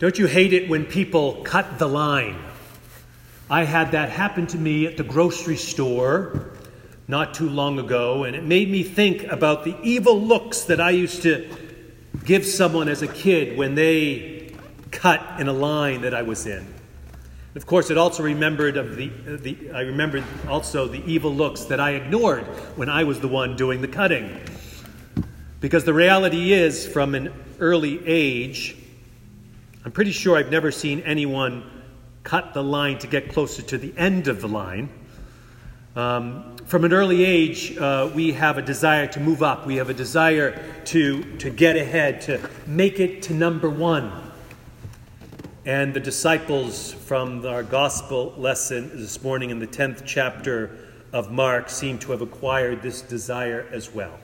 Don't you hate it when people cut the line? I had that happen to me at the grocery store not too long ago, and it made me think about the evil looks that I used to give someone as a kid when they cut in a line that I was in. Of course, it also remembered of the, uh, the I remembered also the evil looks that I ignored when I was the one doing the cutting. Because the reality is, from an early age, I'm pretty sure I've never seen anyone cut the line to get closer to the end of the line. Um, from an early age, uh, we have a desire to move up. We have a desire to, to get ahead, to make it to number one. And the disciples from our gospel lesson this morning in the 10th chapter of Mark seem to have acquired this desire as well.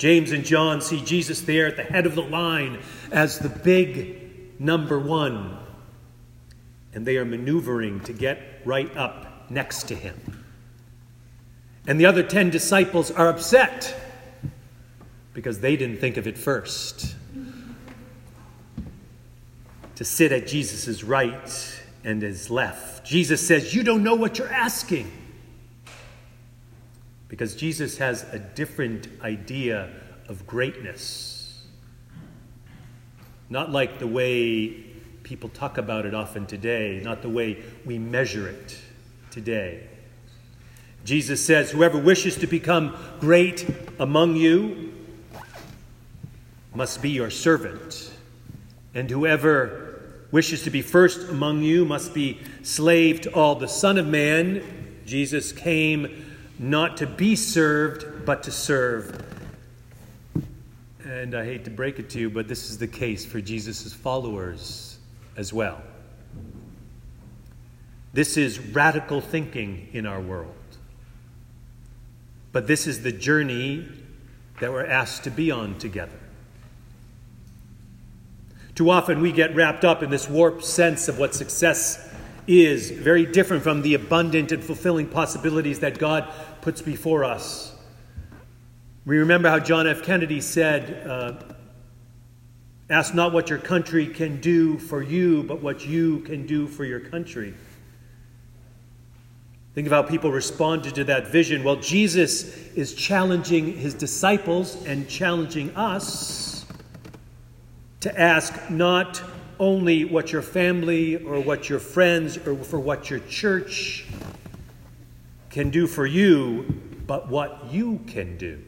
James and John see Jesus there at the head of the line as the big number one, and they are maneuvering to get right up next to him. And the other ten disciples are upset because they didn't think of it first. To sit at Jesus' right and his left. Jesus says, You don't know what you're asking because Jesus has a different idea of greatness. Not like the way people talk about it often today, not the way we measure it today. Jesus says, Whoever wishes to become great among you must be your servant, and whoever wishes to be first among you must be slave to all. The Son of Man, Jesus came not to be served, but to serve. And I hate to break it to you, but this is the case for Jesus' followers as well. This is radical thinking in our world. But this is the journey that we're asked to be on together. Too often we get wrapped up in this warped sense of what success is, very different from the abundant and fulfilling possibilities that God puts before us. We remember how John F. Kennedy said, uh, Ask not what your country can do for you, but what you can do for your country. Think of how people responded to that vision. Well, Jesus is challenging his disciples and challenging us to ask not only what your family or what your friends or for what your church can do for you, but what you can do.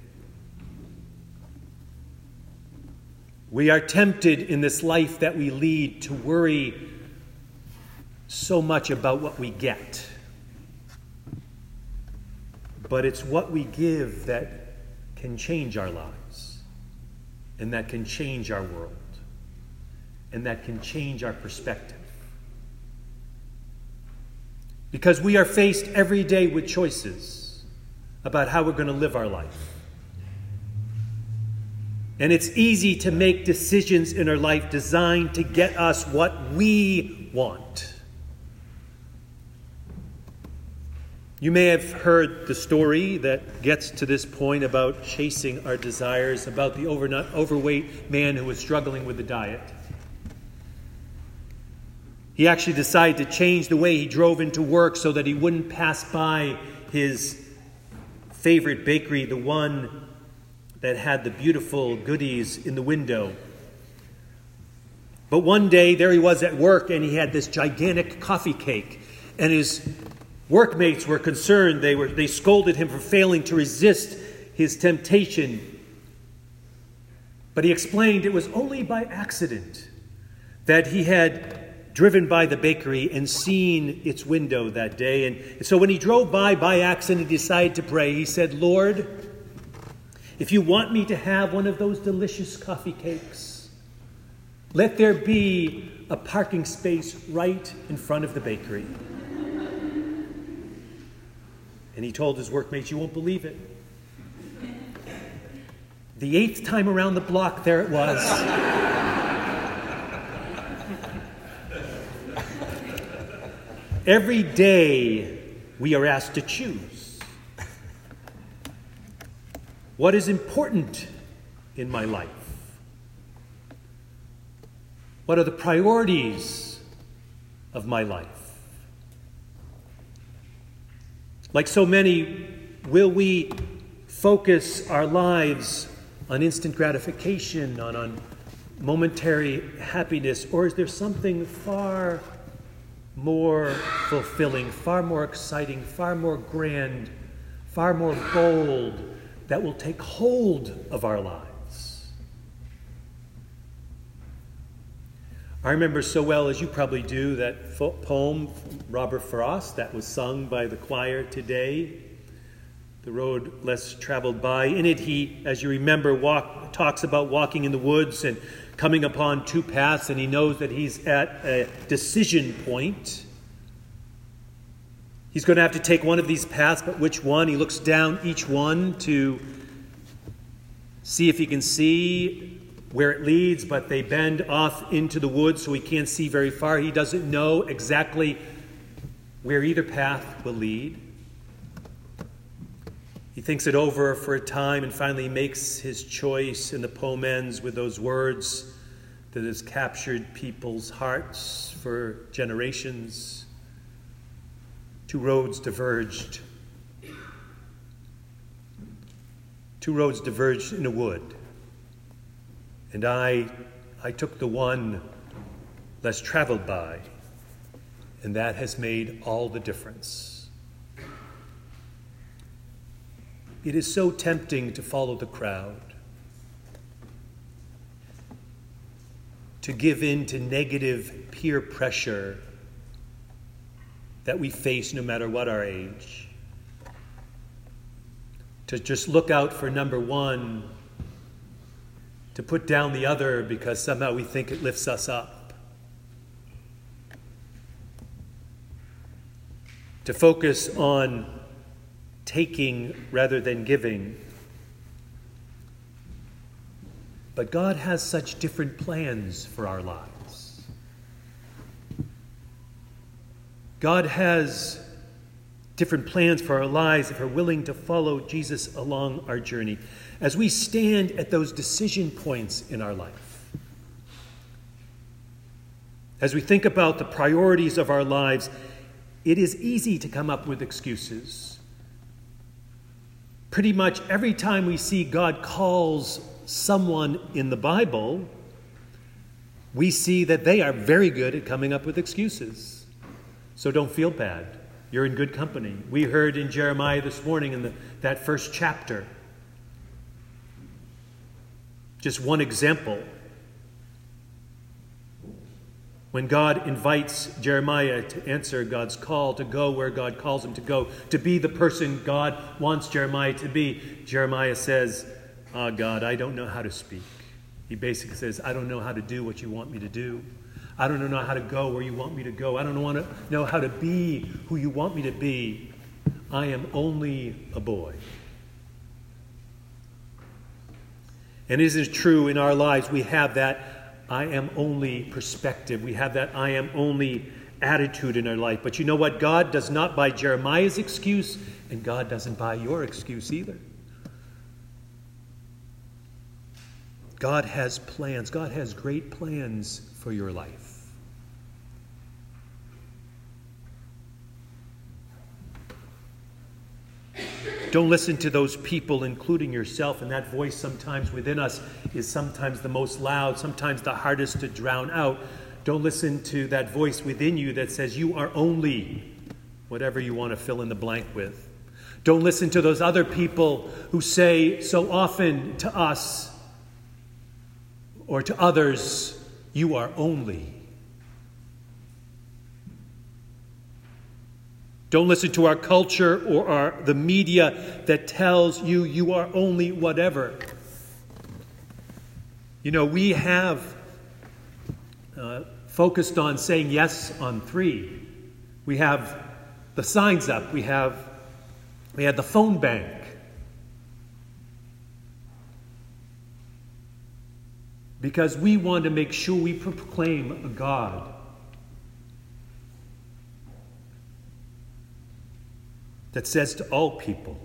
We are tempted in this life that we lead to worry so much about what we get. But it's what we give that can change our lives and that can change our world and that can change our perspective. Because we are faced every day with choices about how we're going to live our life. And it's easy to make decisions in our life designed to get us what we want. You may have heard the story that gets to this point about chasing our desires, about the overweight man who was struggling with the diet. He actually decided to change the way he drove into work so that he wouldn't pass by his favorite bakery, the one that had the beautiful goodies in the window. But one day, there he was at work, and he had this gigantic coffee cake. And his workmates were concerned. They, were, they scolded him for failing to resist his temptation. But he explained it was only by accident that he had driven by the bakery and seen its window that day. And so when he drove by by accident, he decided to pray. He said, Lord, if you want me to have one of those delicious coffee cakes, let there be a parking space right in front of the bakery. And he told his workmates, You won't believe it. The eighth time around the block, there it was. Every day we are asked to choose. What is important in my life? What are the priorities of my life? Like so many, will we focus our lives on instant gratification, on, on momentary happiness, or is there something far more fulfilling, far more exciting, far more grand, far more bold that will take hold of our lives? I remember so well, as you probably do, that poem, Robert Frost, that was sung by the choir today the road less traveled by. In it, he, as you remember, walk, talks about walking in the woods and coming upon two paths, and he knows that he's at a decision point. He's going to have to take one of these paths, but which one? He looks down each one to see if he can see where it leads, but they bend off into the woods, so he can't see very far. He doesn't know exactly where either path will lead. He thinks it over for a time and finally makes his choice, and the poem ends with those words that has captured people's hearts for generations. Two roads diverged. Two roads diverged in a wood. And I, I took the one less traveled by, and that has made all the difference. It is so tempting to follow the crowd, to give in to negative peer pressure that we face no matter what our age, to just look out for number one, to put down the other because somehow we think it lifts us up. To focus on taking rather than giving. But God has such different plans for our lives. God has different plans for our lives if we're willing to follow Jesus along our journey. As we stand at those decision points in our life, as we think about the priorities of our lives, it is easy to come up with excuses Pretty much every time we see God calls someone in the Bible, we see that they are very good at coming up with excuses. So don't feel bad. You're in good company. We heard in Jeremiah this morning in the, that first chapter. Just one example when God invites Jeremiah to answer God's call, to go where God calls him to go, to be the person God wants Jeremiah to be, Jeremiah says, Ah, oh, God, I don't know how to speak. He basically says, I don't know how to do what you want me to do. I don't know how to go where you want me to go. I don't want to know how to be who you want me to be. I am only a boy. And it true in our lives we have that I am only perspective. We have that I am only attitude in our life. But you know what? God does not buy Jeremiah's excuse, and God doesn't buy your excuse either. God has plans. God has great plans for your life. Don't listen to those people, including yourself, and that voice sometimes within us is sometimes the most loud, sometimes the hardest to drown out. Don't listen to that voice within you that says you are only whatever you want to fill in the blank with. Don't listen to those other people who say so often to us or to others, you are only. Don't listen to our culture or our, the media that tells you you are only whatever. You know, we have uh, focused on saying yes on three. We have the signs up. We have we had the phone bank. Because we want to make sure we proclaim a God that says to all people,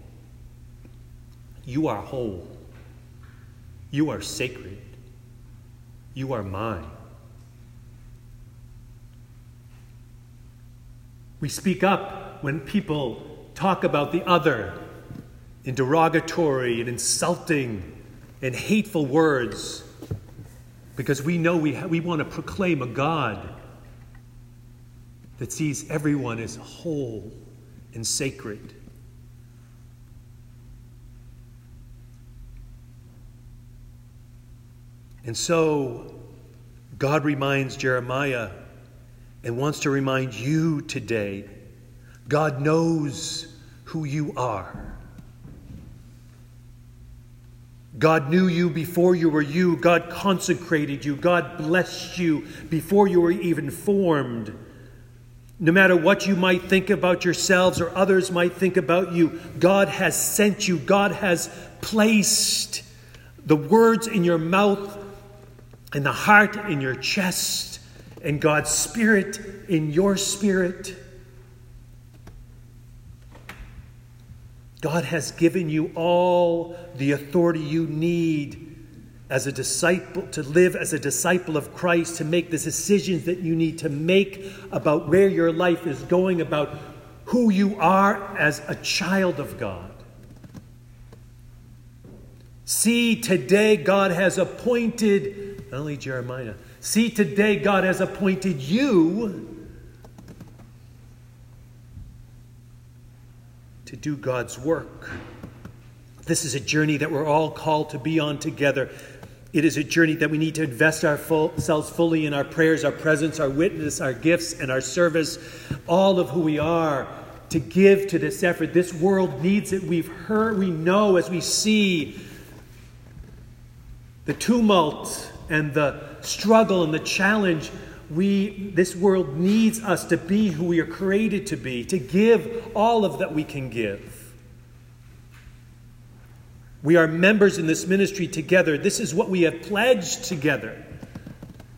You are whole, you are sacred, you are mine. We speak up when people talk about the other in derogatory and insulting and hateful words because we know we, ha- we want to proclaim a God that sees everyone as whole and sacred. And so God reminds Jeremiah and wants to remind you today God knows who you are. God knew you before you were you. God consecrated you. God blessed you before you were even formed. No matter what you might think about yourselves or others might think about you, God has sent you. God has placed the words in your mouth and the heart in your chest and God's Spirit in your spirit. God has given you all the authority you need as a disciple to live as a disciple of Christ to make the decisions that you need to make about where your life is going about who you are as a child of God. See, today God has appointed not only Jeremiah, see, today God has appointed you to do God's work. This is a journey that we're all called to be on together. It is a journey that we need to invest ourselves fully in our prayers, our presence, our witness, our gifts, and our service, all of who we are to give to this effort. This world needs it. We've heard, we know as we see the tumult and the struggle and the challenge we this world needs us to be who we are created to be to give all of that we can give we are members in this ministry together. This is what we have pledged together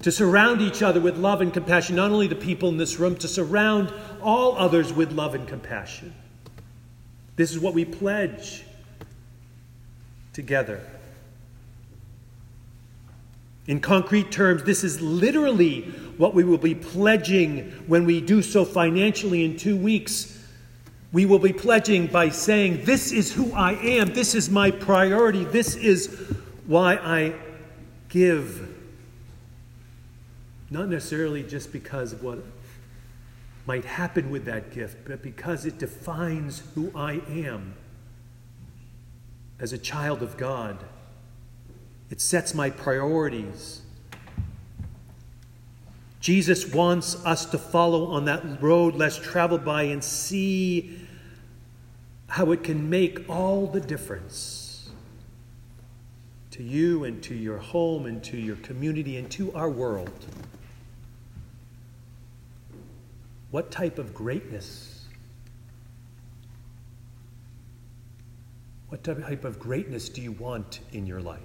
to surround each other with love and compassion not only the people in this room to surround all others with love and compassion. This is what we pledge together. In concrete terms, this is literally what we will be pledging when we do so financially in two weeks. We will be pledging by saying, This is who I am. This is my priority. This is why I give. Not necessarily just because of what might happen with that gift, but because it defines who I am as a child of God. It sets my priorities. Jesus wants us to follow on that road less traveled by and see how it can make all the difference to you and to your home and to your community and to our world. What type of greatness? What type of greatness do you want in your life?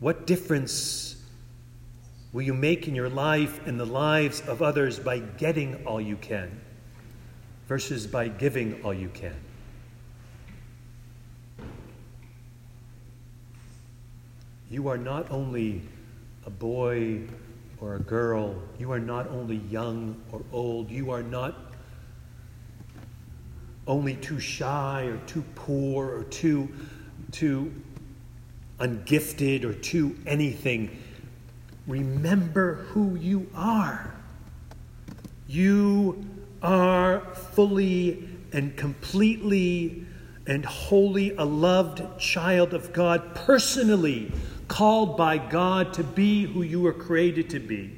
What difference will you make in your life and the lives of others by getting all you can versus by giving all you can? You are not only a boy or a girl, you are not only young or old, you are not only too shy or too poor or too, too ungifted or too anything. Remember who you are. You are fully and completely and wholly a loved child of God, personally called by God to be who you were created to be.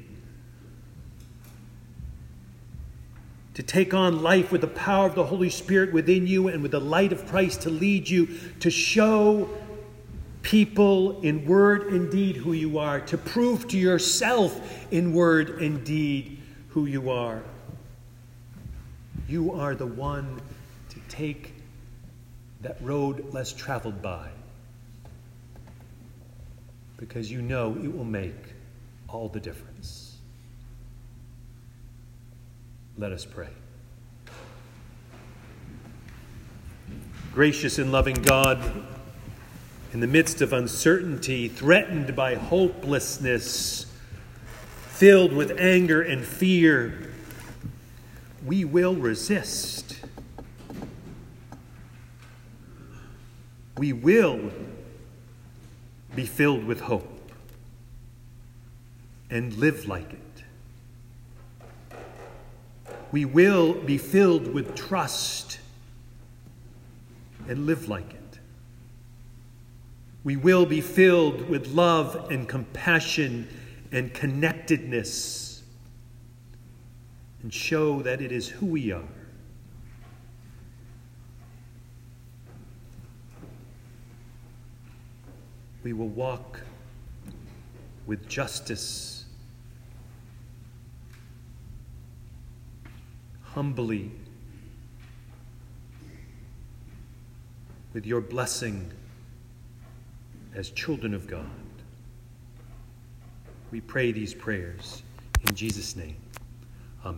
To take on life with the power of the Holy Spirit within you and with the light of Christ to lead you, to show people in word and deed who you are, to prove to yourself in word and deed who you are. You are the one to take that road less traveled by because you know it will make all the difference. Let us pray. Gracious and loving God, in the midst of uncertainty, threatened by hopelessness, filled with anger and fear, we will resist. We will be filled with hope and live like it. We will be filled with trust and live like it. We will be filled with love and compassion and connectedness and show that it is who we are. We will walk with justice, humbly, with your blessing as children of God. We pray these prayers in Jesus' name. Amen.